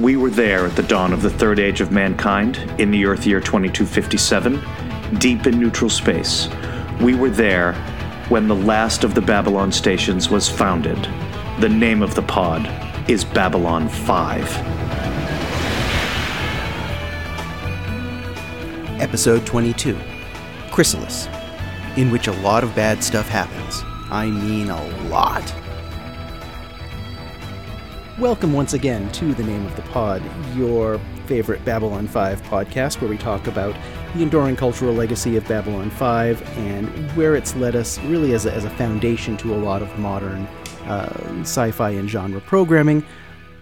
We were there at the dawn of the third age of mankind, in the Earth year 2257, deep in neutral space. We were there when the last of the Babylon stations was founded. The name of the pod is Babylon 5. Episode 22 Chrysalis, in which a lot of bad stuff happens. I mean, a lot. Welcome once again to The Name of the Pod, your favorite Babylon 5 podcast, where we talk about the enduring cultural legacy of Babylon 5 and where it's led us really as a, as a foundation to a lot of modern uh, sci fi and genre programming.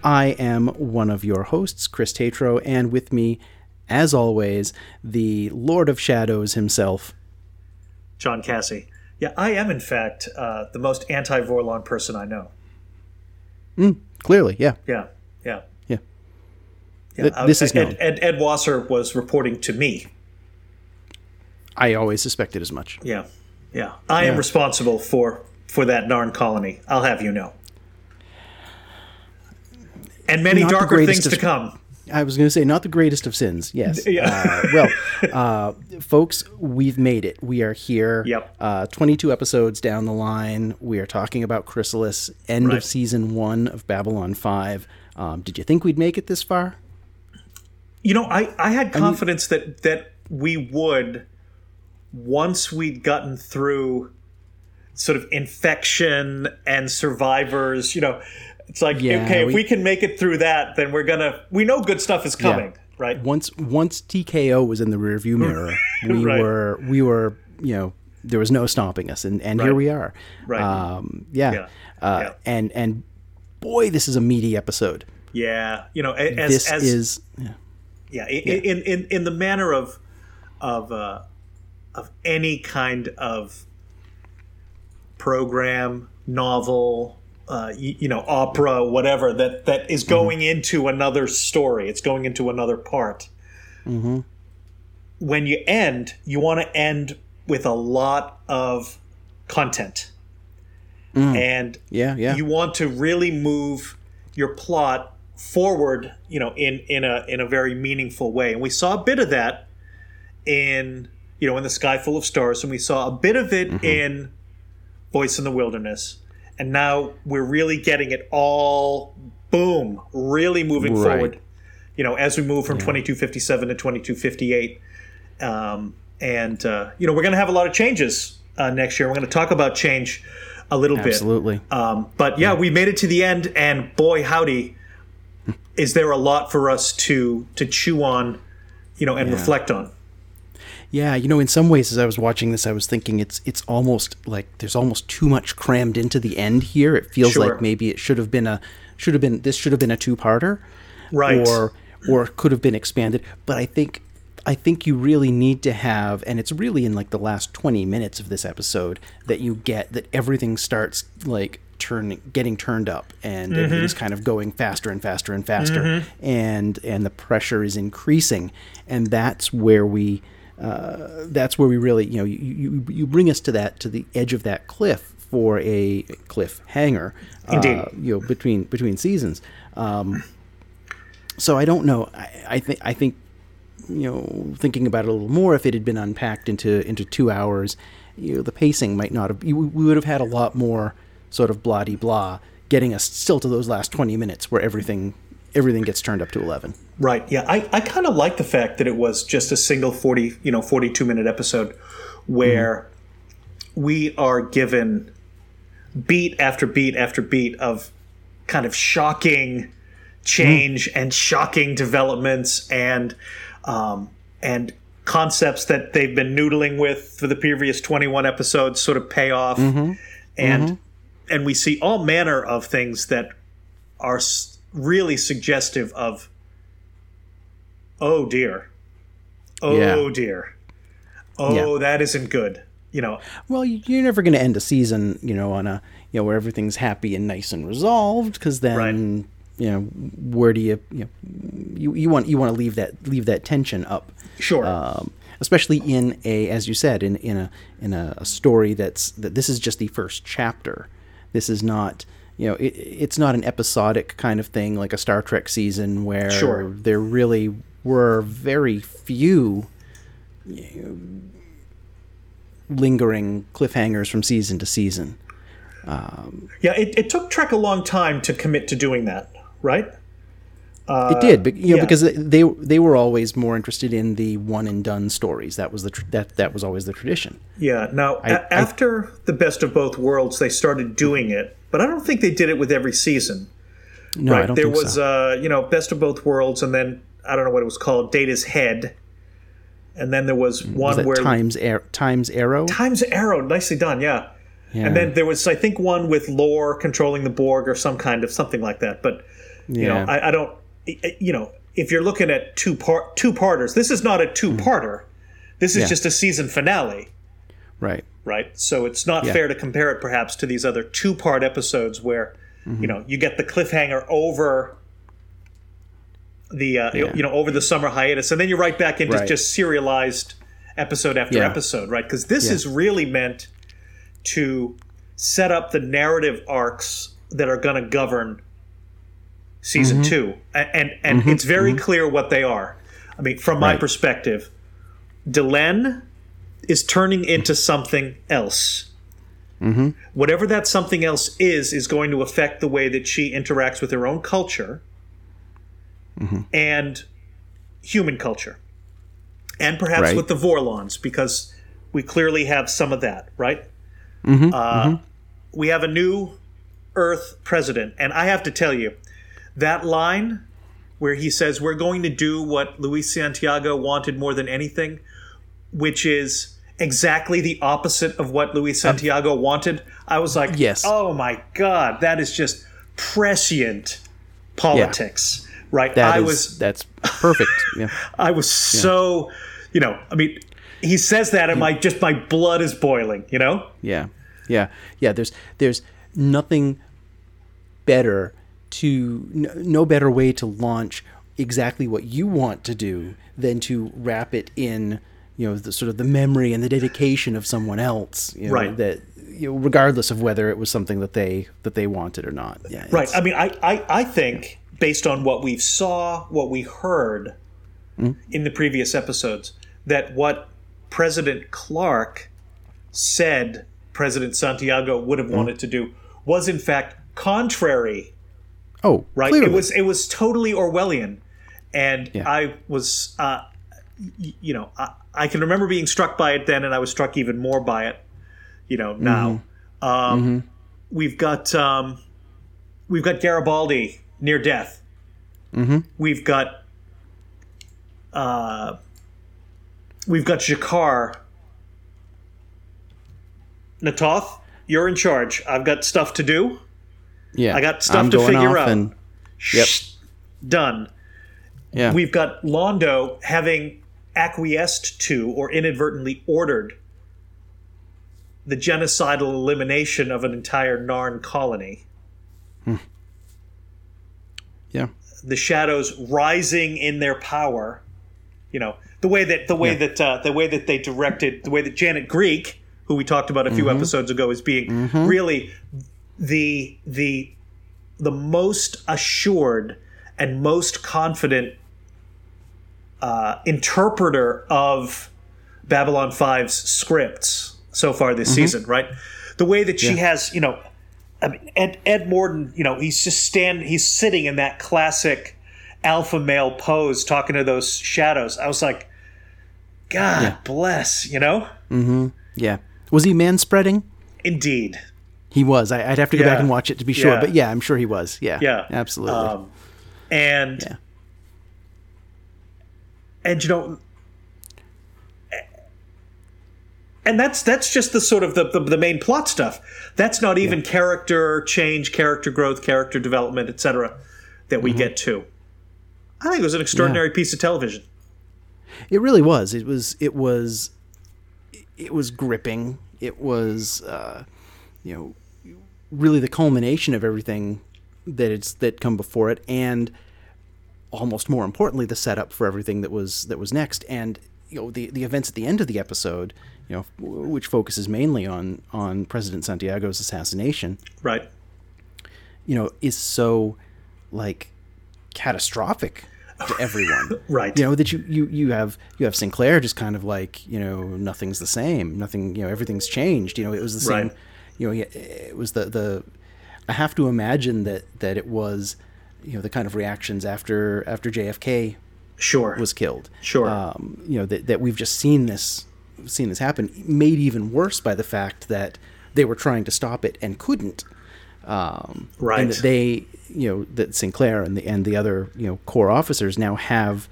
I am one of your hosts, Chris Tatro, and with me, as always, the Lord of Shadows himself, John Cassie. Yeah, I am, in fact, uh, the most anti Vorlon person I know. Mm, clearly, yeah. Yeah, yeah. Yeah. yeah. Th- this is known. Ed, Ed, Ed Wasser was reporting to me. I always suspected as much. Yeah, yeah. I am responsible for for that darn colony. I'll have you know. And many Not darker things to come. I was going to say, not the greatest of sins. Yes. Yeah. Uh, well, uh, folks, we've made it. We are here. Yep. Uh, 22 episodes down the line. We are talking about Chrysalis, end Right. of season one of Babylon 5. Um, did you think we'd make it this far? You know, I, I had confidence that that we would once we'd gotten through sort of infection and survivors, you know, it's like Yeah, okay, if we- we can make it through that, then we're gonna we know good stuff is coming, right? Once once TKO was in the rearview mirror, we Right. were we were you know there was no stopping us, and, and here we are. Right. Um, yeah. Yeah. Uh, Yeah. And and boy, this is a meaty episode. Yeah, you know, as this as is yeah. yeah, in in in the manner of of uh, of any kind of program, novel, uh, you, you know, opera, whatever that that is mm-hmm. going into another story. It's going into another part. Mm-hmm. When you end, you want to end with a lot of content, mm. and yeah yeah. you want to really move your plot forward you know in in a in a very meaningful way. And we saw a bit of that in you know in the sky full of stars and we saw a bit of it mm-hmm. in voice in the wilderness and now we're really getting it all boom really moving Right. forward you know as we move from 2257 to 2258 um, and uh, you know we're going to have a lot of changes uh, next year we're going to talk about change a little bit absolutely. um, but yeah, we made it to the end, and boy, howdy, is there a lot for us to to chew on, you know, and reflect on. Yeah, you know, in some ways, as I was watching this, I was thinking it's it's almost like there's almost too much crammed into the end here. It feels Sure. like maybe it should have been a should have been this should have been a two parter, Right. Or or could have been expanded. But I think I think you really need to have, and it's really in like the last twenty minutes of this episode that you get that everything starts like turning getting turned up and Mm-hmm. everything's kind of going faster and faster and faster and and the pressure is increasing and that's where we uh, that's where we really you know you, you you bring us to that to the edge of that cliff for a cliff hanger Indeed. you know between between seasons um, so I don't know I, I think I think you know thinking about it a little more if it had been unpacked into into two hours you know the pacing might not have you, we would have had a lot more sort of blah de blah getting us still to those last 20 minutes where everything everything gets turned up to 11 Right. Yeah. I, I kind of like the fact that it was just a single 40, you know, 42 minute episode where we are given beat after beat after beat of kind of shocking change hmm. and shocking developments and um, and concepts that they've been noodling with for the previous 21 episodes sort of pay off mm-hmm. and mm-hmm. and we see all manner of things that are really suggestive of oh dear oh Yeah. dear oh Yeah. that isn't good you know well you- you're never going to end a season you know on a you know where everything's happy and nice and resolved because then Right. you know where do you you know, you, you want you want to leave that leave that tension up sure um, especially in a as you said in in a in a, a story that's that this is just the first chapter this is not you know, it, it's not an episodic kind of thing like a Star Trek season where Sure. there really were very few you know, lingering cliffhangers from season to season. Um, yeah, it, it took Trek a long time to commit to doing that, right? it did, but you know, uh, yeah. because they they were always more interested in the one and done stories. That was the tr- that that was always the tradition. Yeah. Now, a I- after the Best of Both Worlds, they started doing it, but I don't think they did it with every season. No, right. I don't there think was, so. uh, you know, Best of Both Worlds, and then I don't know what it was called, Data's Head, and then there was one was where Times Air, Times Arrow? Times Arrow, nicely done, yeah. Yeah. And then there was, I think, one with Lore controlling the Borg or some kind of something like that. But you Yeah. know, I, I don't, you know, if you're looking at two part two parters, this is not a two parter. This is. Yeah. just a season finale, right. Right? So it's not Yeah. fair to compare it, perhaps, to these other two part episodes where Mm-hmm. you know you get the cliffhanger over the uh, Yeah. you know over the summer hiatus, and then you're right back into Right. just serialized episode after Yeah. episode, right? Because this is really meant to set up the narrative arcs that are going to govern season Mm-hmm. two, and and it's very clear what they are. I mean, from my Right. perspective, Delenn is turning into something else. Mm-hmm. Whatever that something else is, is going to affect the way that she interacts with her own culture Mm-hmm. and human culture, and perhaps Right. with the Vorlons, because we clearly have some of that, right? Mm-hmm. Uh, We have a new Earth president, and I have to tell you, that line where he says, We're going to do what Luis Santiago wanted more than anything, which is exactly the opposite of what Luis um, Santiago wanted. I was like, Yes. Oh my God, that is just prescient politics. Right. That I is- was that's perfect. yeah. I was so you know, I mean he says that and my just my blood is boiling, you know? Yeah, yeah, yeah. There's there's nothing better to no better way to launch exactly what you want to do than to wrap it in you know the sort of the memory and the dedication of someone else. You know, Right. That you know, regardless of whether it was something that they that they wanted or not. Yeah. Right. I mean, I, I, I think based on what we saw, what we heard in the previous episodes, that what President Clark said President Santiago would have wanted to do was in fact contrary. oh, Right. Clearly. It was it was totally Orwellian, and Yeah. I was, uh, you know, I, I can remember being struck by it then, and I was struck even more by it, you know, now. Um, We've got um, we've got Garibaldi near death. Mhm. We've got uh, we've got G'Kar. Na'Toth, you're in charge. I've got stuff to do. yeah. I got stuff I'm to figure out. And, Yep. Shh, done. yeah. We've got Londo having acquiesced to or inadvertently ordered the genocidal elimination of an entire Narn colony. yeah. The shadows rising in their power. You know the way that the way Yeah. that uh, the way that they directed the way that Janet Greek, who we talked about a few Mm-hmm. episodes ago, is being really the the the most assured and most confident uh, interpreter of Babylon 5's scripts so far this season, right? The way that she has, you know, I mean, Ed, Ed Morden, you know, he's just stand, he's sitting in that classic alpha male pose talking to those shadows. I was like, God bless, you know? Mm-hmm. Yeah. Was he man spreading? Indeed. He was. I, I'd have to go back and watch it to be sure, Yeah. but yeah, I'm sure he was. Yeah. Yeah. Absolutely. Um, and Yeah. And you know and that's that's just the sort of the, the, the main plot stuff that's not even character change character growth character development etc that we get to i think it was an extraordinary piece of television It really was. It was. It was. It was gripping. It was, uh, you know, really the culmination of everything that it's that come before it, and almost more importantly, the setup for everything that was that was next. And you know, the the events at the end of the episode, you know, which focuses mainly on on President Santiago's assassination. right you know, is so like catastrophic to everyone. Right. You know that you you you have you have Sinclair just kind of like you know nothing's the same. Nothing. You know everything's changed. You know it was the same. Right. You know it was the the. I have to imagine that that it was, you know, the kind of reactions after after JFK Sure. was killed. Sure. Um, you know that, that we've just seen this seen this happen, made even worse by the fact that they were trying to stop it and couldn't. Um, Right. And that they, you know, that Sinclair and the and the other you know core officers now have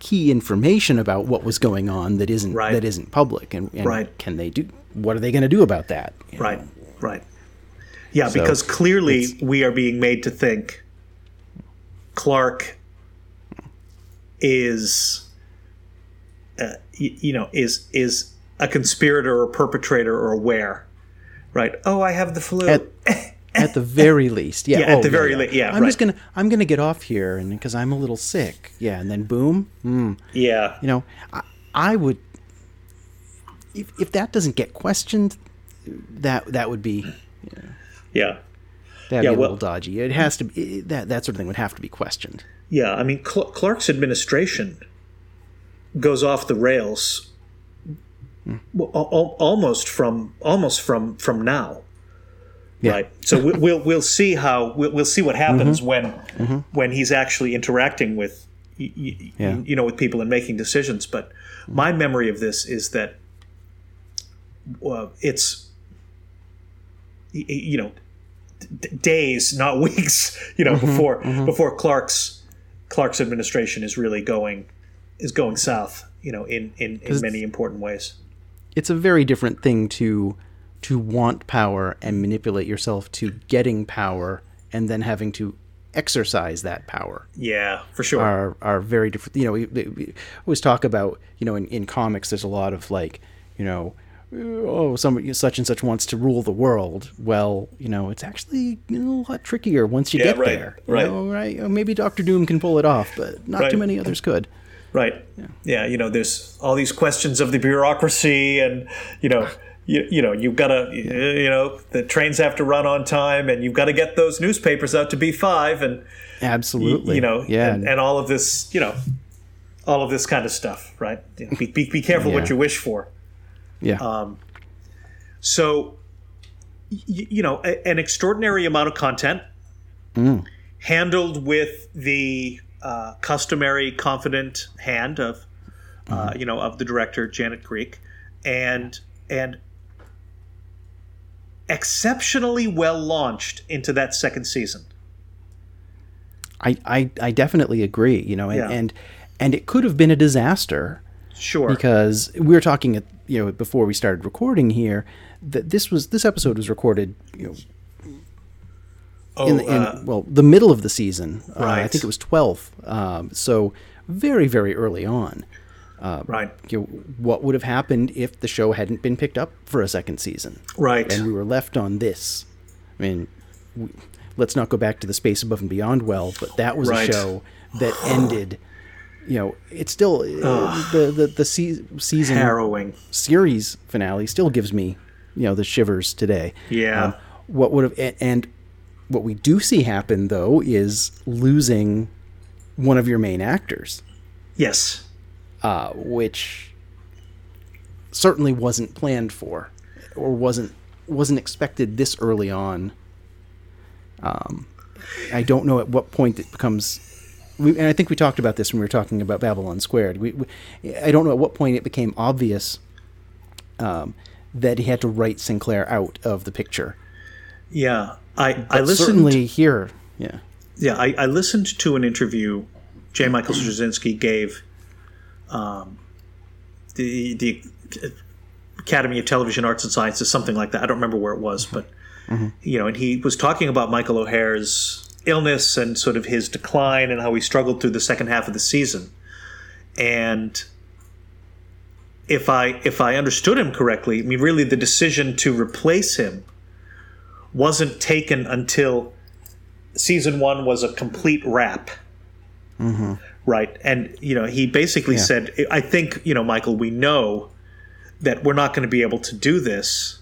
key information about what was going on that isn't Right. that isn't public, and, and Right. can they do what are they going to do about that? you know? Right, right. Yeah, So, because clearly we are being made to think Clark is, uh, y- you know, is is a conspirator or perpetrator or aware, right? Oh, I have the flu. At, at the very least, yeah. Yeah, at oh, the very le- yeah, I'm just gonna I'm gonna get off here, and because I'm a little sick, yeah, and then boom, mm, yeah, you know, I, I would if if that doesn't get questioned, that that would be yeah, that'd Yeah, be a well- little dodgy. It has to be that that sort of thing would have to be questioned. yeah. I mean, Cl- Clark's administration goes off the rails. Well, al- al- almost from almost from from now. Yeah. right so we- we'll we'll see how we'll, we'll see what happens when Mm-hmm. when he's actually interacting with y- y- Yeah. you know with people and making decisions but my memory of this is that uh, it's you know d- days not weeks you know Mm-hmm. before before Clark's Clark's administration is really going is going south you know in in, in many important ways It's a very different thing to to want power and manipulate yourself to getting power, and then having to exercise that power. yeah for sure are are very different. You know, we, we we always talk about you know in, in comics. There's a lot of like you know, oh, somebody such and such wants to rule the world. Well, you know, it's actually you know, a lot trickier once you Yeah, get right, there. you right. know, right? Maybe Doctor Doom can pull it off, but not Right. too many others could. Right. Yeah. You know, there's all these questions of the bureaucracy, and you know, you, you know, you've got to, you know, the trains have to run on time, and you've got to get those newspapers out to B five, and Absolutely. you know, yeah. and, and all of this, you know, all of this kind of stuff, right? You know, be, be, be careful what you wish for. Yeah. So, y- you know, a, an extraordinary amount of content handled with the uh, customary confident hand of, uh, you know, of the director Janet Greek, and and exceptionally well launched into that second season. I, I I definitely agree. You know, and Yeah. and and it could have been a disaster. Sure. because we were talking at you know before we started recording here that this was this episode was recorded you know oh, in, in uh, well the middle of the season uh, I think it was 12th um, so very very early on right. you know, what would have happened if the show hadn't been picked up for a second season Right. and we were left on this I mean we, let's not go back to the space above and beyond well but that was Right. a show that ended you know it's still uh, the the the se- season Harrowing. series finale still gives me, you know, the shivers today. Yeah. Um, what would have and what we do see happen though is losing one of your main actors, Yes. uh, which certainly wasn't planned for, or wasn't wasn't expected this early on. Um, I don't know at what point it becomes. We, and I think we talked about this when we were talking about Babylon Squared. We, we, I don't know at what point it became obvious um, that he had to write Sinclair out of the picture. Yeah. I, I listened. certainly here, yeah, Yeah, I, I listened to an interview J. Michael Straczynski gave um, the the Academy of Television Arts and Sciences, something like that. I don't remember where it was, but you know, and he was talking about Michael O'Hare's illness and sort of his decline and how he struggled through the second half of the season. And if I if I understood him correctly, I mean, really, the decision to replace him wasn't taken until season one was a complete wrap. Mm-hmm. Right. And, you know, he basically Yeah. said, I think, you know, Michael, we know that we're not going to be able to do this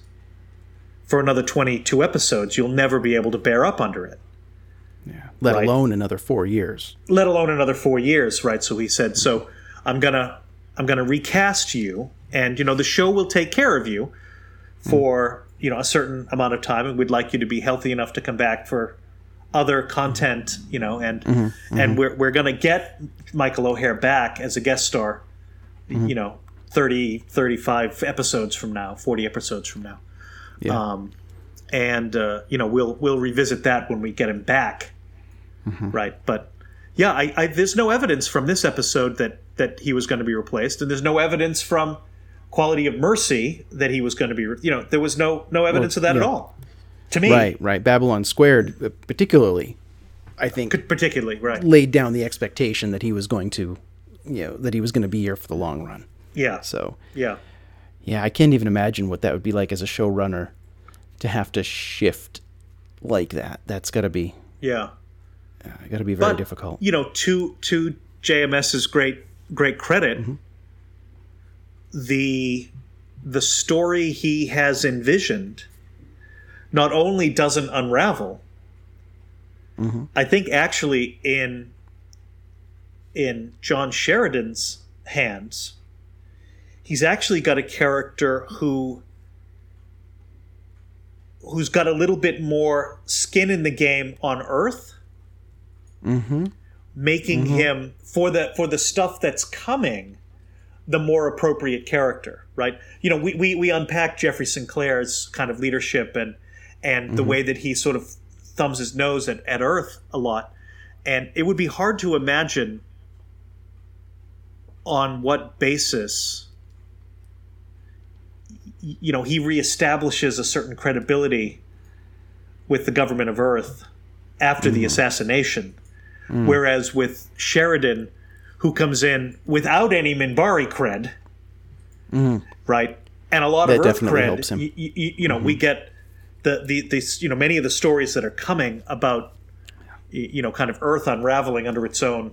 for another 22 episodes, you'll never be able to bear up under it. Yeah. Let Right. alone another four years. let alone another four years, right? So he said, "So I'm gonna I'm gonna recast you, and you know the show will take care of you for you know a certain amount of time, and we'd like you to be healthy enough to come back for other content, you know, and and we're we're gonna get Michael O'Hare back as a guest star, you know, 30, 35 episodes from now, forty episodes from now." Yeah. Um, and uh, you know we'll we'll revisit that when we get him back, right? But yeah, I, I, there's no evidence from this episode that that he was going to be replaced, and there's no evidence from Quality of Mercy that he was going to be. re- You know, there was no no evidence of that at all. To me, right, right. Babylon Squared, uh, particularly, I think, particularly, right? laid down the expectation that he was going to, you know, that he was going to be here for the long run. Yeah, So, yeah, yeah, I can't even imagine what that would be like as a showrunner to have to shift like that. That's got to be, yeah. Got to be very But, difficult. You know, to to JMS's great great credit, Mm-hmm. the the story he has envisioned not only doesn't unravel, Mm-hmm. I think actually in in John Sheridan's hands, he's actually got a character who who's got a little bit more skin in the game on Earth Mm-hmm. making mm-hmm. him for the for the stuff that's coming the more appropriate character right? You know we we, we unpack jeffrey sinclair's kind of leadership and and the mm-hmm. way that he sort of thumbs his nose at, at earth a lot. And it would be hard to imagine on what basis you know he reestablishes a certain credibility with the government of earth after the assassination Whereas with Sheridan, who comes in without any Minbari cred, right, and a lot That of Earth cred, y- y- you know, we get the, the the you know many of the stories that are coming about you know kind of Earth unraveling under its own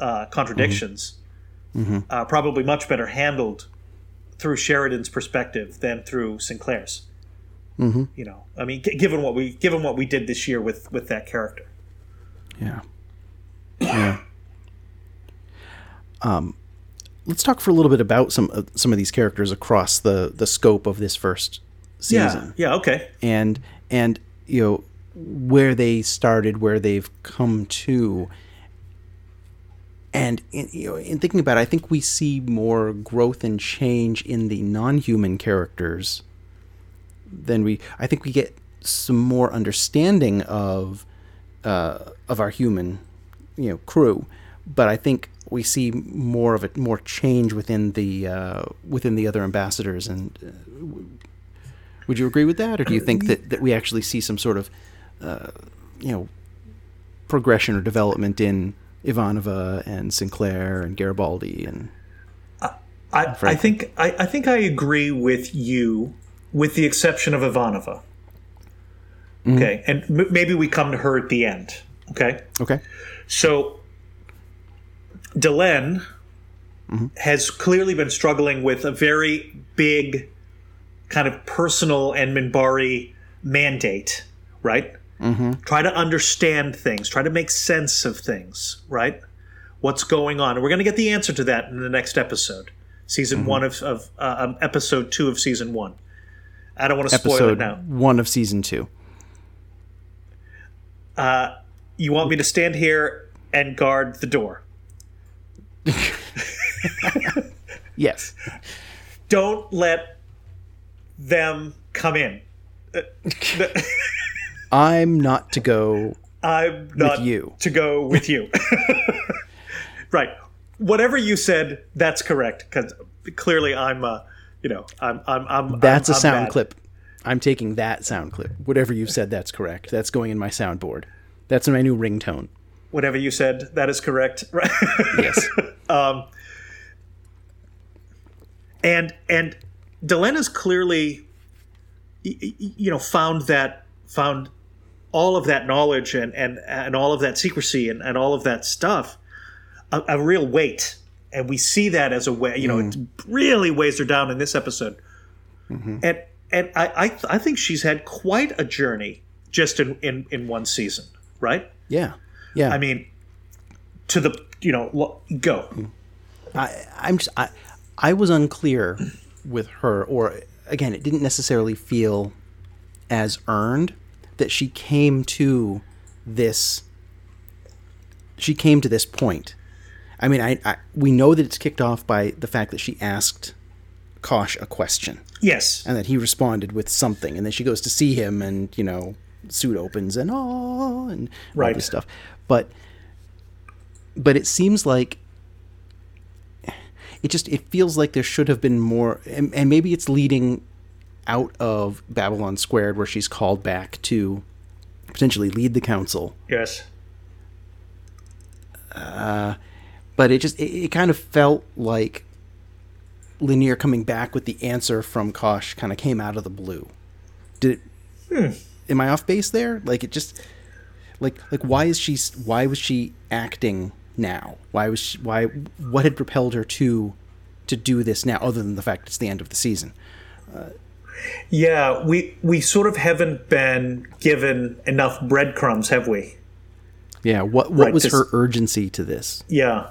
uh, contradictions, Uh, probably much better handled through Sheridan's perspective than through Sinclair's. Mm-hmm. You know, I mean, g- given what we given what we did this year with with that character. Yeah. Yeah. Um, let's talk for a little bit about some of some of these characters across the the scope of this first season. Yeah. Yeah. Okay. and and you know where they started, where they've come to, and in, you know, in thinking about, it, I think we see more growth and change in the non-human characters than we. I think we get some more understanding of uh, of our human, you know, crew, but I think we see more of it, more change within the uh, within the other ambassadors. And would you agree with that, or do you think that, that we actually see some sort of, uh, you know, progression or development in Ivanova and Sinclair and Garibaldi and I, I think I, I think I agree with you, with the exception of Ivanova. Okay, and m- maybe we come to her at the end. Okay, okay, so Delenn has clearly been struggling with a very big kind of personal and Minbari mandate, right? Mm-hmm. Try to understand things, try to make sense of things, right? What's going on? And we're going to get the answer to that in the next episode, season one of, of uh, um, episode two of season one. I don't want to spoil it episode now. one of season two. You want me to stand here and guard the door? Yes, Don't let them come in. I'm not to go. I'm not you. to go with you. right. Whatever you said, that's correct. Because clearly, I'm, uh, you know, I'm, I'm, I'm. That's I'm, a sound bad. clip. I'm taking that sound clip. Whatever you said, that's correct. That's going in my soundboard. That's my new ringtone. Whatever you said, that is correct. Right. Yes. Um, and and Delenn's clearly, you know, found that found all of that knowledge and and and all of that secrecy and, and all of that stuff a, a real weight, and we see that as a way. You know, mm. it really weighs her down in this episode, mm-hmm. and and I, I I think she's had quite a journey just in in, in one season, right? Yeah, yeah. I mean, to the you know lo- go. I, I'm just, I, I was unclear with her, or again, it didn't necessarily feel as earned that she came to this. She came to this point. I mean, I, I we know that it's kicked off by the fact that she asked Kosh a question Yes, and that he responded with something, and then she goes to see him, and you know, suit opens and oh, and all Right. this stuff. But but it seems like it just it feels like there should have been more, and, and maybe it's leading out of Babylon Squared, where she's called back to potentially lead the council. yes, uh, But it just it, it kind of felt like Lennier coming back with the answer from Kosh kind of came out of the blue. Did it? Am I off base there? Like it just like like why is she why was she acting now? Why was she, why what had propelled her to to do this now other than the fact it's the end of the season? yeah. We we sort of haven't been given enough breadcrumbs, have we? Yeah, what what Right, was her urgency to this? Yeah,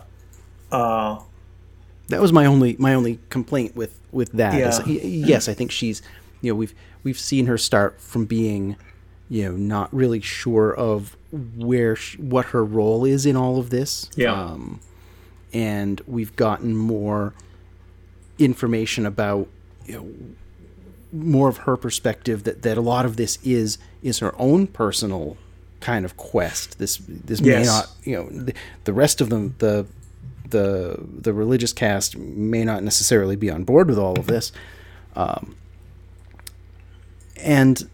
uh, That was my only my only complaint with with that. is, Yeah. y- yes, I think she's you know we've we've seen her start from being you know not really sure of where she, what her role is in all of this. Yeah. Um, and we've gotten more information about you know more of her perspective that that a lot of this is is her own personal kind of quest. This this may not you know the, the rest of them the the the religious cast may not necessarily be on board with all of this, um, and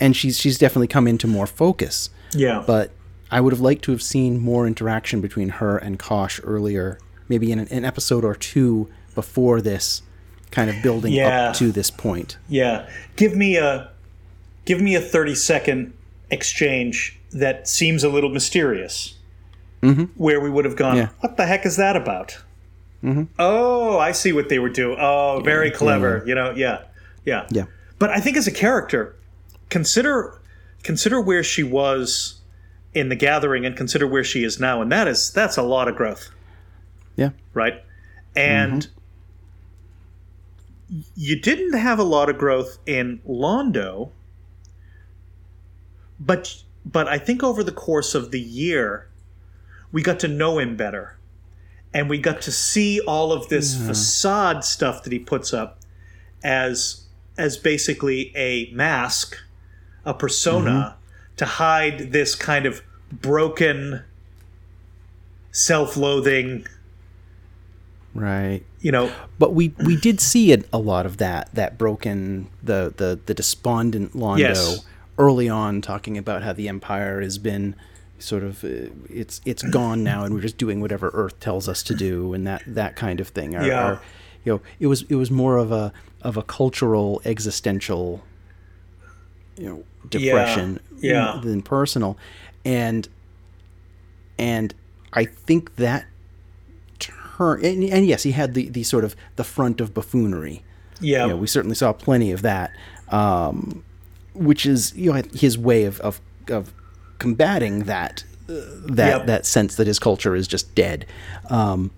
and she's she's definitely come into more focus. yeah. But I would have liked to have seen more interaction between her and Kosh earlier, maybe in an, an episode or two before this, kind of building Yeah. up to this point. Yeah, give me a give me a thirty second exchange that seems a little mysterious, Mm-hmm. where we would have gone, Yeah. "What the heck is that about?" Mm-hmm. Oh, I see what they were doing. Oh, very clever. You know, yeah, yeah, Yeah. But I think as a character, consider consider where she was in the gathering, and consider where she is now, and that is that's a lot of growth Yeah. right? And mm-hmm. you didn't have a lot of growth in Londo, but but I think over the course of the year, we got to know him better, and we got to see all of this facade stuff that he puts up as as basically a mask, a persona mm-hmm. to hide this kind of broken, self-loathing Right. you know But we we did see it, a lot of that that broken the the the despondent Londo Yes. early on talking about how the empire has been sort of uh, it's it's gone now and we're just doing whatever earth tells us to do and that that kind of thing. Our- Yeah. our- you know it was it was more of a of a cultural existential you know depression yeah. than personal. And and i think that turn and, and yes he had the the sort of the front of buffoonery. Yeah. You know, we certainly saw plenty of that, um, which is you know his way of of, of combating that uh, that Yep. that sense that his culture is just dead. Um,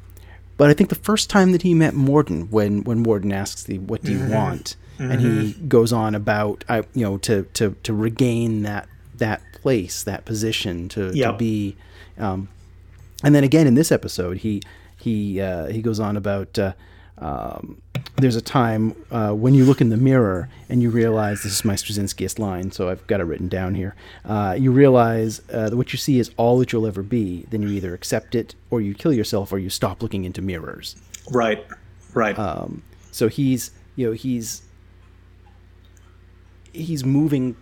but I think the first time that he met Morden, when when Morden asks the "What do you Mm-hmm. want," and he goes on about I you know to to to regain that that place, that position, to to be. Um, and then again in this episode, he he uh, he goes on about uh, um, there's a time uh, when you look in the mirror and you realize this is my Straczynskiest line, so I've got it written down here. Uh, you realize uh, that what you see is all that you'll ever be. Then you either accept it, or you kill yourself, or you stop looking into mirrors. right right So he's you know he's he's moving.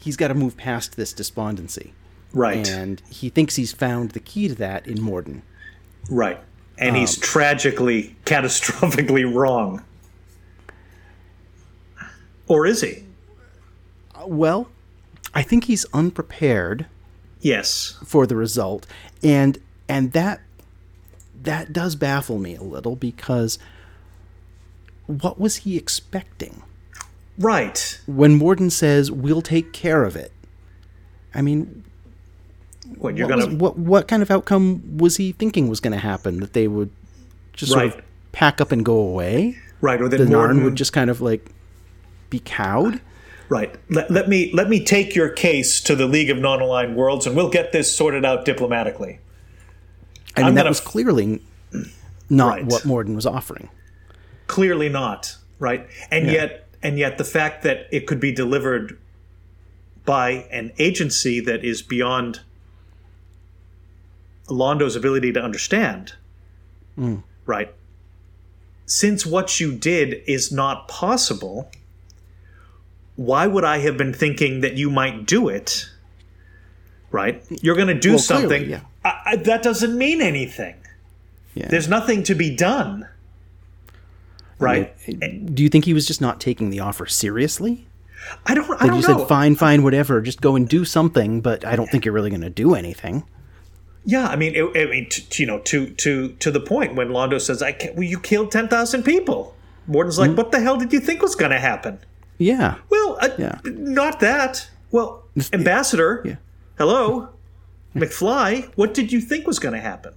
He's got to move past this despondency, right and he thinks he's found the key to that in Morden. right and he's Um, tragically catastrophically wrong. Or is he? Well, I think he's unprepared yes. for the result, and and that that does baffle me a little because what was he expecting? Right. When Morden says, "We'll take care of it," I mean, When you're what, gonna was- what what kind of outcome was he thinking was going to happen? That they would just sort of pack up and go away. right, or The Narn Morden would just kind of like be cowed. Right. Let, let me let me take your case to the League of Non-Aligned Worlds, and we'll get this sorted out diplomatically. I mean, I'm that was f- clearly not Right. what Morden was offering. Clearly not. Right. And yet, and yet, the fact that it could be delivered by an agency that is beyond Londo's ability to understand. Hmm. Right. Since what you did is not possible, why would I have been thinking that you might do it? Right? You're going to do Well, clearly, something. yeah. I, I, that doesn't mean anything. Yeah. There's nothing to be done. Right? Eh, do you think he was just not taking the offer seriously? I don't. I don't you know. said, fine, fine, whatever, just go and do something, but I don't think you're really going to do anything. Yeah, I mean, it, I mean, t- t- you know, to to to the point when Londo says, "I can't, well, you killed ten thousand people." Morden's like, "What the hell did you think was going to happen?" Yeah. Well, uh, Yeah. not that. Well, Ambassador, Yeah. hello, McFly, what did you think was going to happen?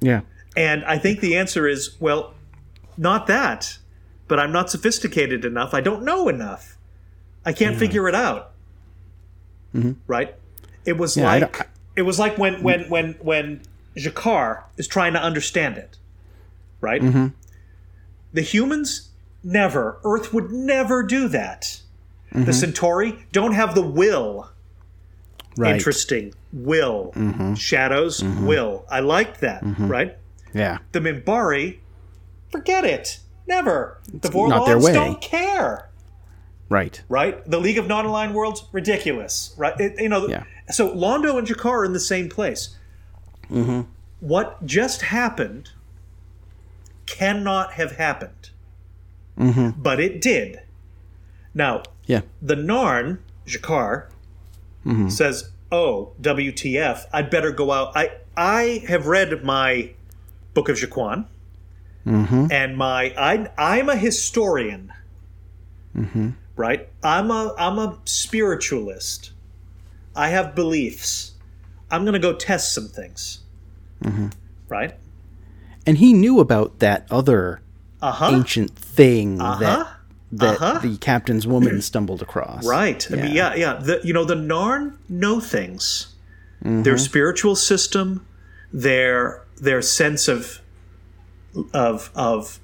Yeah. And I think the answer is, well, not that. But I'm not sophisticated enough. I don't know enough. I can't figure it out. Right? It was Mm-hmm. Yeah, like it was like when when when when G'Kar is trying to understand it. Right? Mm-hmm. The humans never. Earth would never do that. Mm-hmm. The Centauri don't have the will Right. interesting will shadows will i like that right Yeah. the Minbari forget it never the not Vorlons don't care Right. right the league of non-aligned worlds ridiculous right It- you know Yeah. So londo and G'Kar are in the same place Mm-hmm. what just happened cannot have happened Mm-hmm. but it did now Yeah. the Narn, G'Kar, Mm-hmm. says, "Oh, WTF! I'd better go out." I I have read my Book of G'Quan, Mm-hmm. and my I I'm a historian, Mm-hmm. right? I'm a I'm a spiritualist. I have beliefs. I'm gonna go test some things, Mm-hmm. right? And he knew about that other Uh huh. ancient thing Uh huh. that that Uh-huh. the captain's woman stumbled across. Right. I mean, yeah, yeah. The, you know, the Narn know things. Their spiritual system, their their sense of of of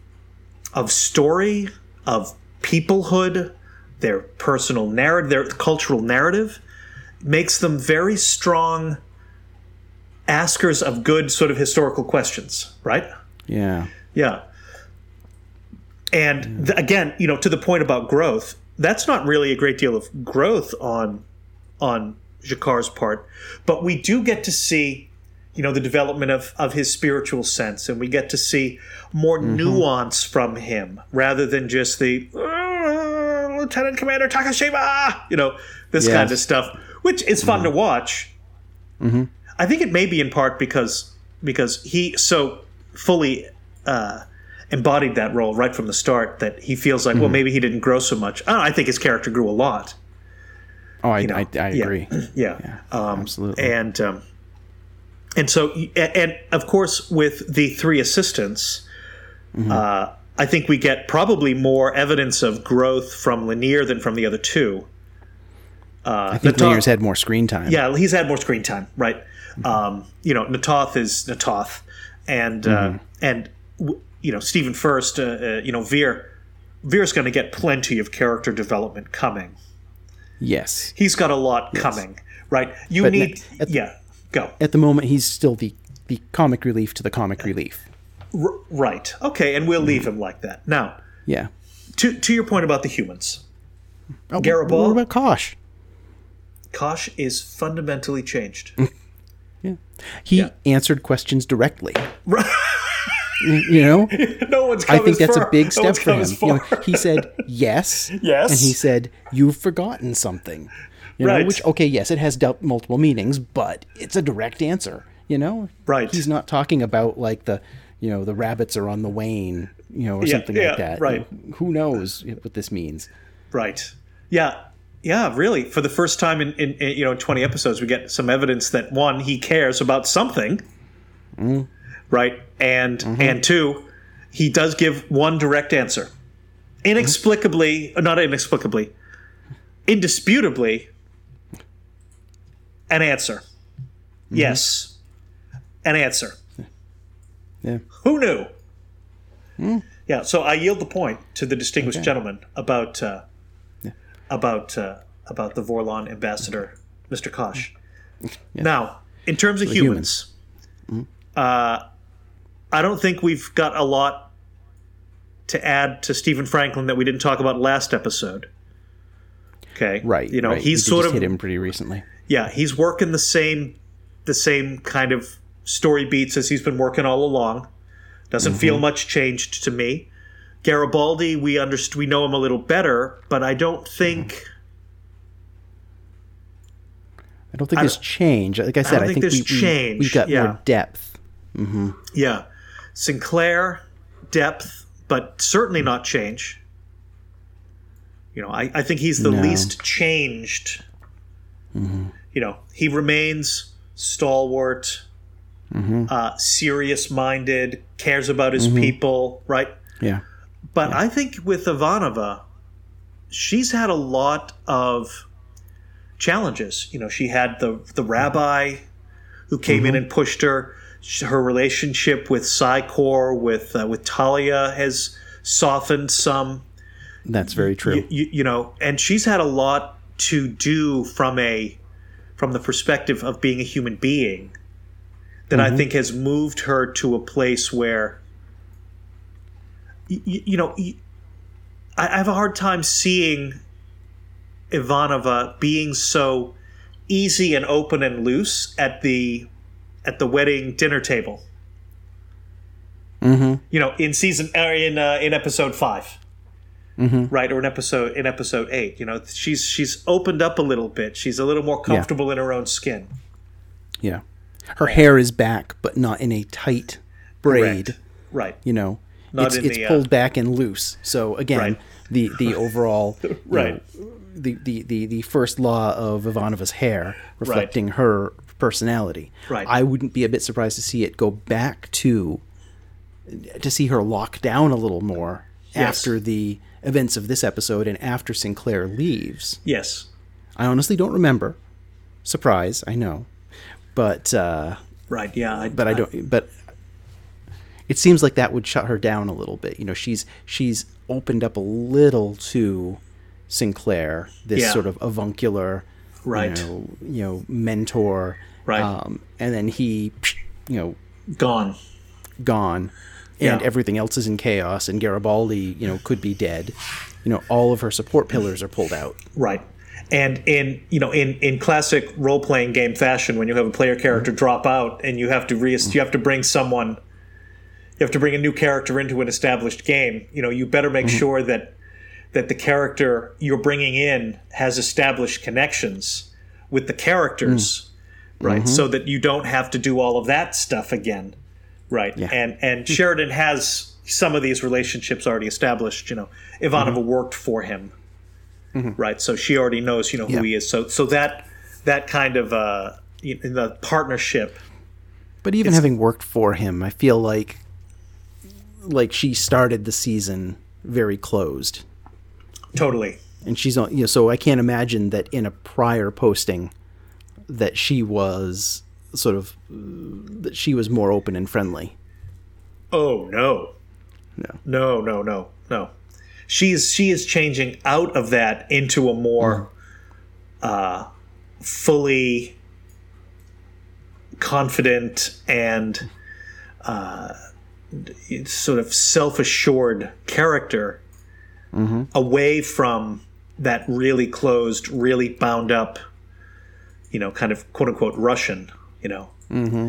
of story, of peoplehood, their personal narrative, their cultural narrative, makes them very strong askers of good sort of historical questions. Right. Yeah. Yeah. And th- again, you know, to the point about growth, that's not really a great deal of growth on on G'Kar's part, but we do get to see, you know, the development of of his spiritual sense, and we get to see more nuance from him rather than just the "Uh, Lieutenant Commander Takashima, you know, this Yes. kind of stuff, which is fun to watch. I think it may be in part because because he so fully uh, embodied that role right from the start that he feels like well maybe he didn't grow so much. I, know, I think his character grew a lot. Oh, I, know, I, I yeah. agree. Yeah, um, absolutely. And um, and so and, and of course with the three assistants, Mm-hmm. uh, I think we get probably more evidence of growth from Lennier than from the other two. Uh, I think Na'Toth- had more screen time. yeah, he's had more screen time, right? Um, you know, Na'Toth is Na'Toth, and uh, and you know Stephen Furst, uh, uh, you know Veer. Veer's going to get plenty of character development coming. Yes. He's got a lot coming, right? You But need, ne- at- yeah, go At the moment, he's still the, the comic relief to the comic relief. R- right. Okay, and we'll leave him like that. Now, Yeah. to to your point about the humans, Oh, Garibald? What about Kosh? Kosh is fundamentally changed. Mm. Yeah. He Yeah. answered questions directly. Right. You know, no one's I think that's a big step one's for him. You know, he said yes, Yes. and he said you've forgotten something. You know, Right. which okay, yes, it has multiple meanings, but it's a direct answer. You know, Right. He's not talking about like the, you know, the rabbits are on the wane, you know, or Yeah, something yeah, like that. right. Who knows what this means? Right. Yeah. Yeah, really. For the first time in, in, in you know 20 episodes, we get some evidence that one, he cares about something, right? And and two, he does give one direct answer, inexplicably, uh, not inexplicably, indisputably, an answer. Yes, an answer. Yeah. Who knew? Yeah, so I yield the point to the distinguished gentleman about uh, about uh, about the Vorlon ambassador, Mr. Kosh. Now, in terms of humans, uh, I don't think we've got a lot to add to Stephen Franklin that we didn't talk about last episode. Okay, Right. You know, right. he's sort just of hit him pretty recently. yeah, he's working the same the same kind of story beats as he's been working all along. Doesn't feel much changed to me. Garibaldi, we underst- we know him a little better, but I don't think mm-hmm. I don't think there's change. Like I said, don't I, think think, there's we, we- change, We've got yeah. more depth. Mm-hmm. yeah, Sinclair depth, but certainly mm-hmm. not change. You know, I, I think he's the No. least changed. You know, he remains stalwart, uh, serious minded, cares about his people, right? Yeah. But I think with Ivanova, she's had a lot of challenges. You know, she had the the rabbi who came in and pushed her. Her relationship with Psi Corps, with uh, with Talia, has softened some. That's very true. You, you know, and she's had a lot to do from a from the perspective of being a human being that I think has moved her to a place where y- y- you know I have a hard time seeing Ivanova being so easy and open and loose at the at the wedding dinner table. Mm-hmm. You know, in season or in uh, in episode 5 right, or in episode in episode eight. You know, she's she's opened up a little bit. She's a little more comfortable in her own skin. Yeah. Her hair is back, but not in a tight braid. Correct. Right. You know, Not it's it's the, uh, pulled back and loose. So again, Right. the the overall Right. know, the, the, the, the first law of Ivanova's hair reflecting her personality. Right. I wouldn't be a bit surprised to see it go back to to see her lock down a little more Yes. after the events of this episode and after Sinclair leaves. Yes. I honestly don't remember. Surprise, I know. But uh Right. Yeah. I, but I don't. But it seems like that would shut her down a little bit. You know, she's she's opened up a little to Sinclair, this Yeah. sort of avuncular, Right. You know, you know mentor, Right. Um, and then he, you know, Gone. gone, and Yeah. everything else is in chaos. And Garibaldi, you know, could be dead. You know, all of her support pillars are pulled out. Right. And in you know in, in classic role playing game fashion, when you have a player character drop out and you have to re- you have to bring someone, you have to bring a new character into an established game. You know you better make mm-hmm. sure that that the character you're bringing in has established connections with the characters, mm. right? Mm-hmm. So that you don't have to do all of that stuff again, right? And and hmm. Sheridan has some of these relationships already established. You know, Ivanova mm-hmm. worked for him right? So she already knows, you know, who Yeah. he is. So so that that kind of uh, in the partnership, But even having worked for him, I feel like like she started the season very closed. totally, and she's on you know so i can't imagine that in a prior posting that she was sort of that she was more open and friendly oh no, No. no, no, no, no. is. she is changing out of that into a more uh, fully confident and uh, sort of self assured character away from that really closed, really bound up, you know, kind of quote unquote Russian, you know. Mm-hmm.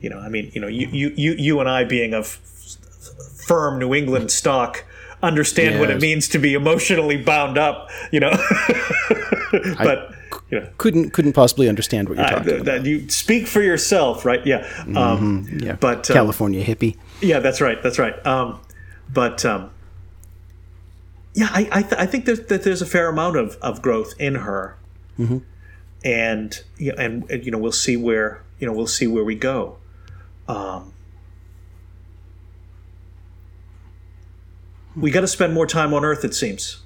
You know, I mean, you know, you you you, you and I being of firm New England stock understand what it means to be emotionally bound up, you know. but you know, couldn't couldn't possibly understand what you're I- talking th- about you speak for yourself, right? Yeah. Um, yeah but, um, california hippie yeah, that's right. That's right. Um, but um, yeah, I I, th- I think there's, that there's a fair amount of, of growth in her, and you know, and, and you know we'll see where you know we'll see where we go. Um, we got to spend more time on Earth, it seems,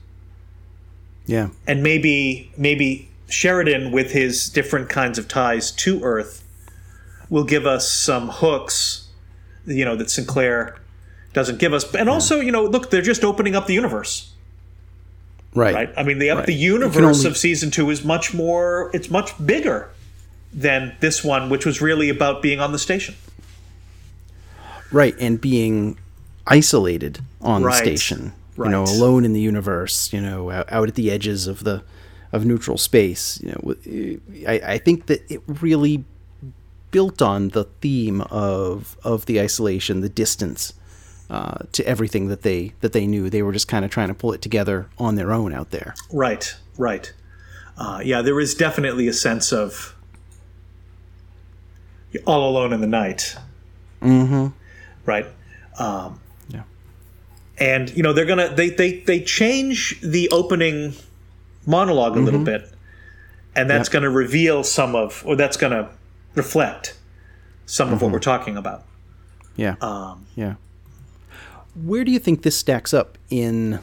Yeah. and maybe maybe Sheridan with his different kinds of ties to Earth will give us some hooks, you know, that Sinclair doesn't give us. And also, you know, look, they're just opening up the universe. Right. right? I mean, the Right. the universe only- of season two is much more. It's much bigger than this one, which was really about being on the station. Right, and being isolated on Right. the station, you know, alone in the universe, you know, out, out at the edges of the of neutral space. You know, I, I think that it really built on the theme of of the isolation, the distance uh, to everything that they that they knew. They were just kind of trying to pull it together on their own out there. Right, right. Uh, yeah, there is definitely a sense of you're all alone in the night. Mm-hmm. Right. Um, Yeah. and you know they're gonna they they they change the opening monologue a little bit, and that's Yep. going to reveal some of, or that's going to reflect some of what we're talking about. Yeah. Um, Yeah. Where do you think this stacks up in?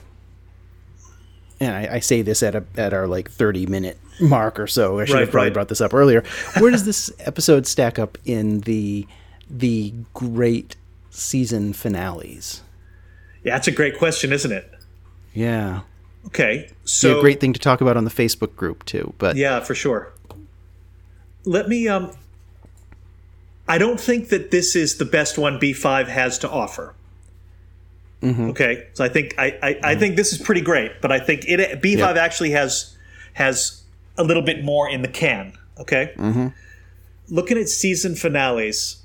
And I, I say this at a at our like thirty minute mark or so. I should Right, have probably right. brought this up earlier. Where does this episode stack up in the the great season finales? yeah, that's a great question, isn't it? Yeah, Okay, Be so a great thing to talk about on the Facebook group too. But Yeah, for sure. Let me um I don't think that this is the best one B5 has to offer. Mm-hmm. Okay, so I think I, I, I mm-hmm. think this is pretty great, but I think it B5 Yep. actually has has a little bit more in the can. Okay, mm-hmm. looking at season finales,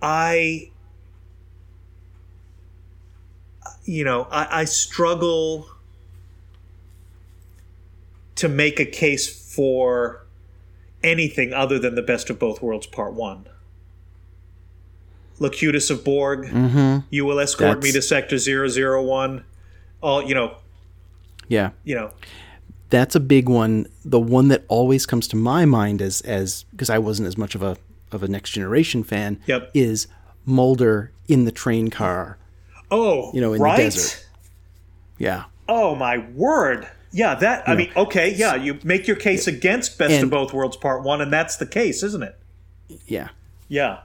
I you know I, I struggle to make a case for anything other than the best of both worlds part one. Locutus of Borg, mm-hmm. you will escort me to Sector 001. All you know, yeah, you know, that's a big one. The one that always comes to my mind as as because I wasn't as much of a of a next generation fan. Yep. Is Mulder in the train car? Oh, You know, in the right? desert. Yeah. Oh my word! Yeah, that I mean, okay, yeah, you make your case against Best of Both Worlds Part One, and that's the case, isn't it? Yeah. Yeah,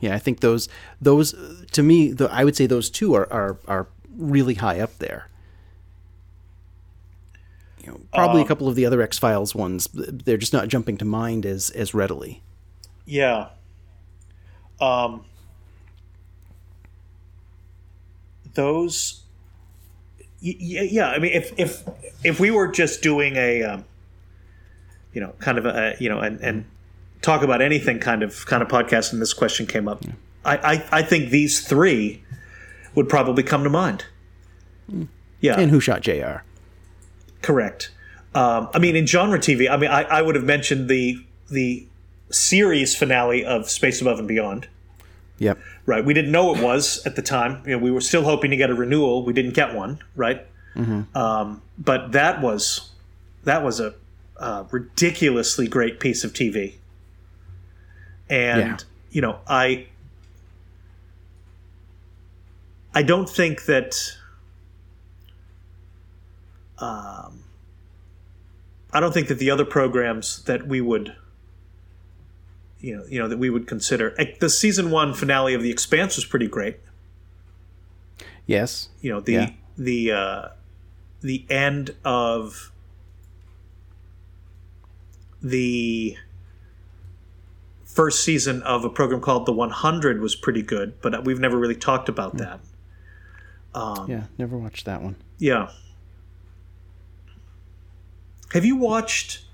Yeah, I think those those to me, the, I would say those two are are, are really high up there. You know, probably a couple of the other X Files ones, they're just not jumping to mind as as readily. yeah. Um, those, yeah. I mean, if if if we were just doing a, um, you know, kind of a, you know, and and talk about anything kind of kind of podcast, and this question came up, I, I I think these three would probably come to mind. Yeah, And Who Shot J.R. Correct. Um, I mean, in genre TV, I mean, I, I would have mentioned the the series finale of Space Above and Beyond. Yep. Right. We didn't know it was at the time. You know, we were still hoping to get a renewal. We didn't get one. Right. Um, but that was that was a uh, ridiculously great piece of TV. And Yeah. you know, I I don't think that. Um, I don't think that the other programs that we would you know, you know that we would consider. eh, The season one finale of The Expanse was pretty great. Yes. You know, the Yeah. the uh, the end of the first season of a program called The 100 was pretty good, but we've never really talked about that. Yeah. Never watched that one. Yeah. Have you watched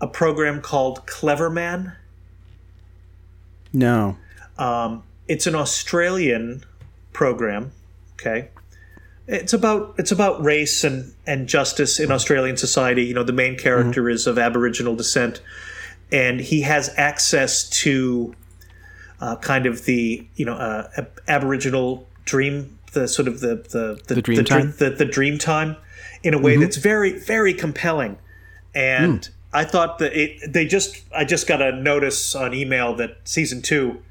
a program called Clever Man? No. it's an Australian program. Okay, it's about it's about race and and justice in Australian society. You know, the main character is of Aboriginal descent, and he has access to uh, kind of the you know uh, ab- Aboriginal dream the sort of the the the, The dream the, time? the, the dream time in a way that's very very compelling and I thought that it they just I just got a notice on email that season two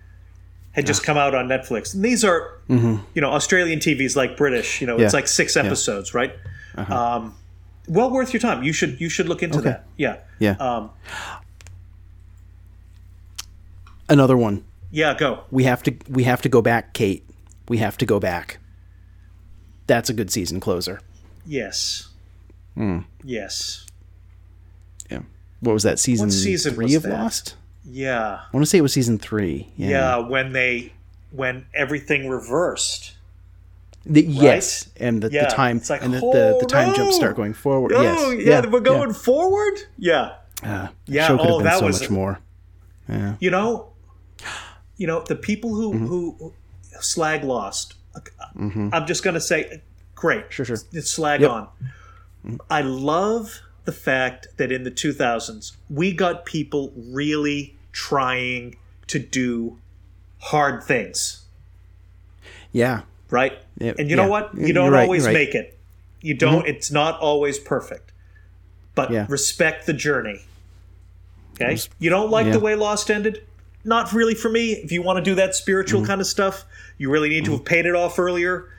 had just come out on Netflix and these are you know Australian TV's like British you know it's like six episodes right um, well worth your time you should you should look into Okay. that yeah Yeah. um, Another one. yeah go We have to we have to go back, Kate. We have to go back. That's a good season closer. yes yes Yeah. What was that season? season three of that? Lost. yeah I want to say it was season three. Yeah. yeah when they when everything reversed The- yes, and the, Yeah, the time like, and the, the, the oh, time no! jumps start going forward. oh yes. yeah, we're going forward yeah Yeah. Yeah, Show could oh, have been that so was- much more. Yeah. you know you know the people who Mm-hmm. who slag lost mm-hmm. i'm just gonna say great Sure, sure. it's slag Yep. on mm. i love the fact that in the 2000s we got people really trying to do hard things. Yeah. right? Yeah, and you know what? You don't right, always right. make it. You don't. It's not always perfect. But Yeah. respect the journey. Okay? You don't like yeah. the way lost ended? Not really for me. If you want to do that spiritual Mm-hmm. kind of stuff you really need to have paid it off earlier.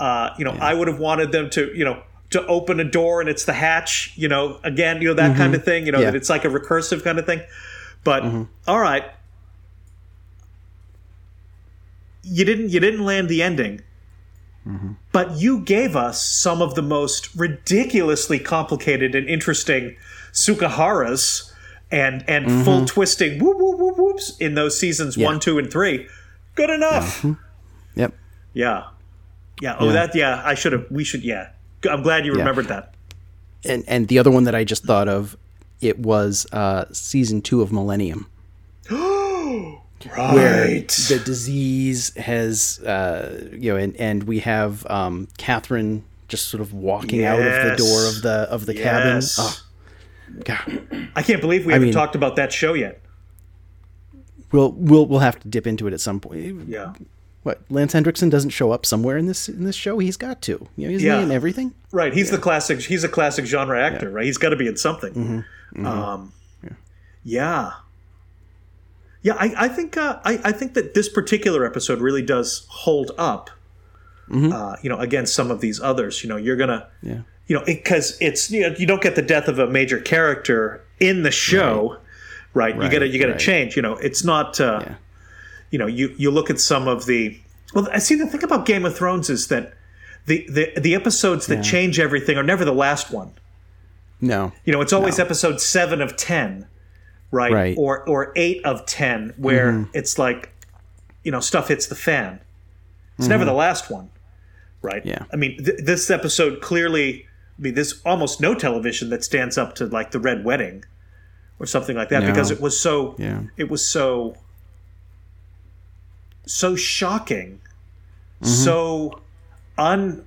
Uh, you know i would have wanted them to you know to open a door and it's the hatch you know again you know that kind of thing you know Mm-hmm. Yeah. that it's like a recursive kind of thing. But Mm-hmm. all right. You didn't you didn't land the ending. But you gave us some of the most ridiculously complicated and interesting Tsukaharas and and full twisting whoop whoop whoop whoops in those seasons one two and three. Good enough. Yep. yeah. Yeah. Oh Yeah. that yeah i should have we should yeah i'm glad you remembered that And and the other one that I just thought of, it was uh, season two of Millennium. Right. where right the disease has uh, you know and, and we have um, Catherine just sort of walking out of the door of the of the cabin. Oh, God. i can't believe we haven't mean- talked about that show yet We'll we'll we'll have to dip into it at some point. yeah What Lance Henriksen doesn't show up somewhere in this in this show? He's got to. You know, he's Yeah. in everything. Right, he's the classic. He's a classic genre actor, right? He's got to be in something. Mm-hmm. Um, yeah, yeah. I, I think uh, I, I think that this particular episode really does hold up. Uh, you know, against some of these others. You know, you're gonna, Mm-hmm. Yeah. you know, because it's you know you don't get the death of a major character in the show, right? you gotta you gotta right. change. You know, it's not. Uh, Yeah. You know, you you look at some of the well. I see the thing about Game of Thrones is that the the, the episodes that change everything are never the last one. No. You know, it's always episode seven of ten, right? Right. Mm-hmm. Or or eight of ten, where it's like, you know, stuff hits the fan. It's never the last one, right? Mm-hmm. Yeah. I mean, th- this episode clearly. I mean, there's almost no television that stands up to like the Red Wedding, or something like that, No. because it was so. Yeah. It was so. So shocking, Mm-hmm. so un.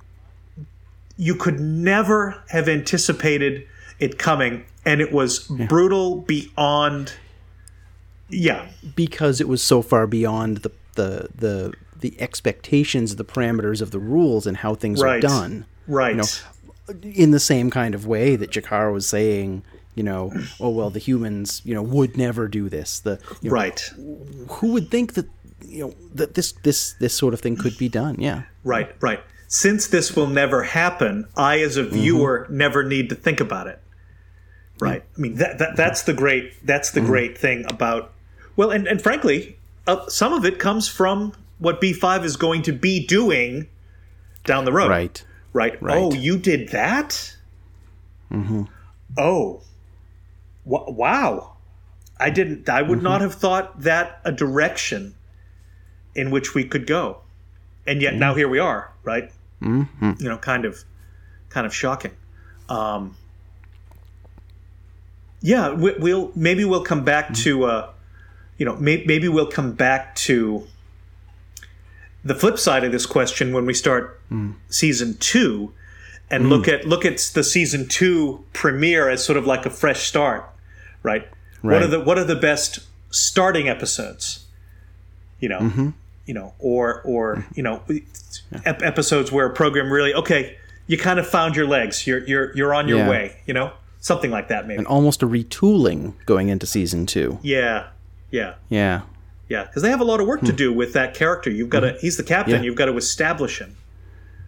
You could never have anticipated it coming, and it was brutal beyond. Yeah, because it was so far beyond the the the the expectations, the parameters of the rules, and how things Right. are done. right. You know, In the same kind of way that G'Kar was saying, you know, oh well, the humans, you know, would never do this. The you know, right. who would think that you know that this this this sort of thing could be done? Yeah, Right, right. Since this will never happen, I, as a viewer, never need to think about it. Right. I mean, that, that that's the great that's the great thing about. Well, and and frankly, uh, some of it comes from what B five is going to be doing down the road. right. Right. Right. Oh, you did that. Mm-hmm. Oh. W- wow. I didn't. I would not have thought that a direction in which we could go, and yet now here we are. Right. Mm-hmm. You know, kind of, kind of shocking. Um, yeah, we, we'll maybe we'll come back to, uh, you know, may, maybe we'll come back to the flip side of this question when we start season two and look at look at the season two premiere as sort of like a fresh start, right? What are the what are the best starting episodes? You know, mm-hmm. you know, or or mm-hmm. you know, ep- episodes where a program really okay, you kind of found your legs. You're you're you're on your Yeah. way. You know, something like that maybe. And almost a retooling going into season two. yeah, yeah, Yeah. yeah. Because they have a lot of work to hmm. do with that character. You've got to. Mm-hmm. He's the captain. Hmm. Yeah. You've got to establish him.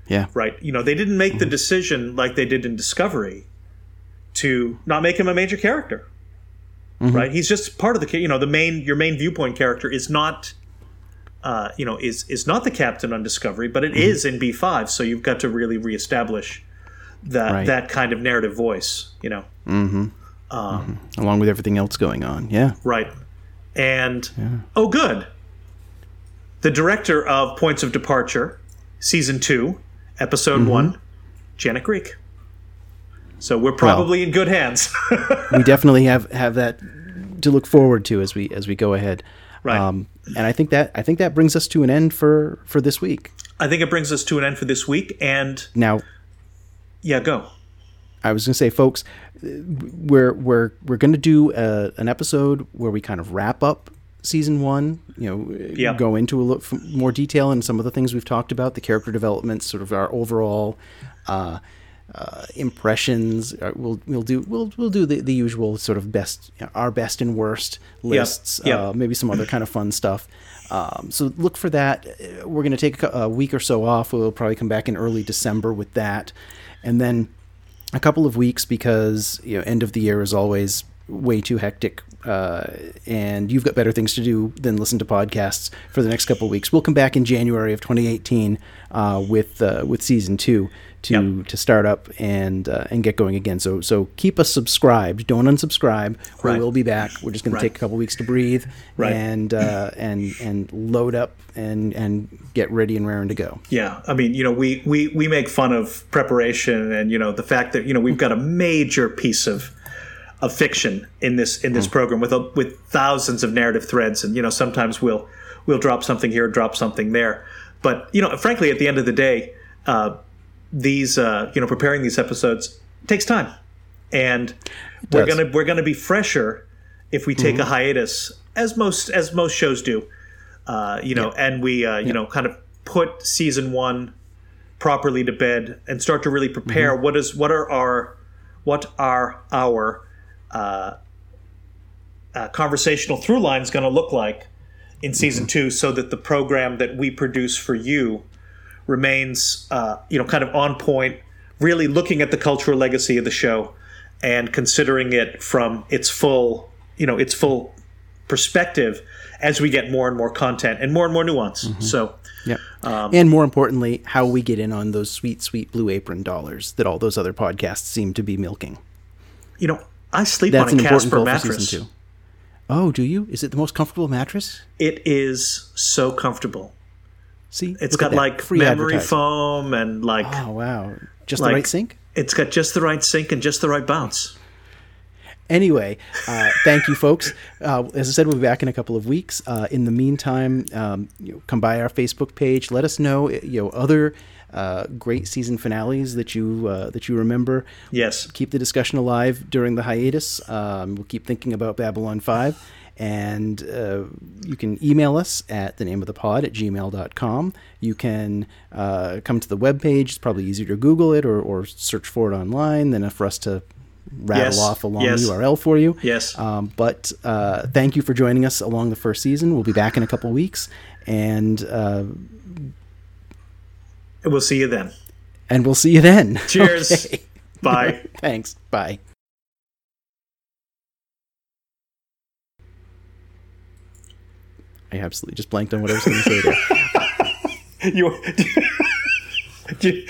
Yeah. right? You know, they didn't make the decision like they did in Discovery to not make him a major character, right? He's just part of the, you know, the main your main viewpoint character is not, uh, you know, is is not the captain on Discovery, but it mm-hmm. is in B five. So you've got to really reestablish that Right. that kind of narrative voice, you know, mm-hmm. Um, mm-hmm. Along with everything else going on. Yeah. right? And oh, good. The director of Points of Departure, season two, episode one, Janet Greek. So we're probably in good hands. we definitely have have that to look forward to as we as we go ahead. Right. Um, and I think that I think that brings us to an end for for this week. I think it brings us to an end for this week. And Now, yeah, go. I was going to say, folks, uh, we're we're we're going to do a, an episode where we kind of wrap up season one. You know, Yeah. go into a little more detail in some of the things we've talked about, the character development, sort of our overall. Uh, uh, impressions. Uh, we'll we'll do we'll we'll do the, the usual sort of best our best and worst lists. yep. Uh, maybe some other kind of fun stuff. Um, so look for that. Uh, We're going to take a, a week or so off. We'll probably come back in early December with that, and then a couple of weeks because you know end of the year is always way too hectic uh, and you've got better things to do than listen to podcasts for the next couple of weeks. We'll come back in january of 2018 uh, with uh, with season two to Yep. to start up and uh, and get going again. So so keep us subscribed. Don't unsubscribe. We will be back. We're just going Right. to take a couple weeks to breathe Right. and uh, and and load up and and get ready and raring to go. Yeah, I mean, you know, we we we make fun of preparation and you know the fact that you know we've got a major piece of of fiction in this in this program with a, with thousands of narrative threads, and you know sometimes we'll we'll drop something here, drop something there, but you know, frankly, at the end of the day, uh, these uh, you know preparing these episodes takes time, and we're gonna we're gonna be fresher if we take a hiatus, as most as most shows do. Uh, you know, and we, uh, you know, kind of put season one properly to bed and start to really prepare what is what are our what are our uh, uh, conversational through line is going to look like in season two, so that the program that we produce for you remains, uh, you know, kind of on point, really looking at the cultural legacy of the show and considering it from its full, you know, its full perspective as we get more and more content and more and more nuance. So, Yeah. Um, and more importantly, how we get in on those sweet, sweet blue apron dollars that all those other podcasts seem to be milking. you know, I sleep That's on a Casper mattress. Oh, do you? Is it the most comfortable mattress? It is so comfortable. See, it's got like Free memory foam and like Oh wow, just Like- the right sync. it's got just the right sink and just the right bounce. Anyway, uh, thank you, folks. Uh, as I said, we'll be back in a couple of weeks. Uh, in the meantime, um, you know, come by our Facebook page. Let us know, you know, other uh, great season finales that you uh, that you remember. Yes. keep the discussion alive during the hiatus. Um, we'll keep thinking about Babylon 5. And uh, you can email us at the name of the pod at gmail.com. You can uh, come to the webpage. It's probably easier to Google it or, or search for it online than for us to rattle Yes. off a long Yes. URL for you. Yes. Um, but uh, thank you for joining us along the first season. We'll be back in a couple weeks. And, uh, And we'll see you then. and we'll see you then. Cheers. Okay. Bye. Thanks. Bye. I absolutely just blanked on what I was going to say you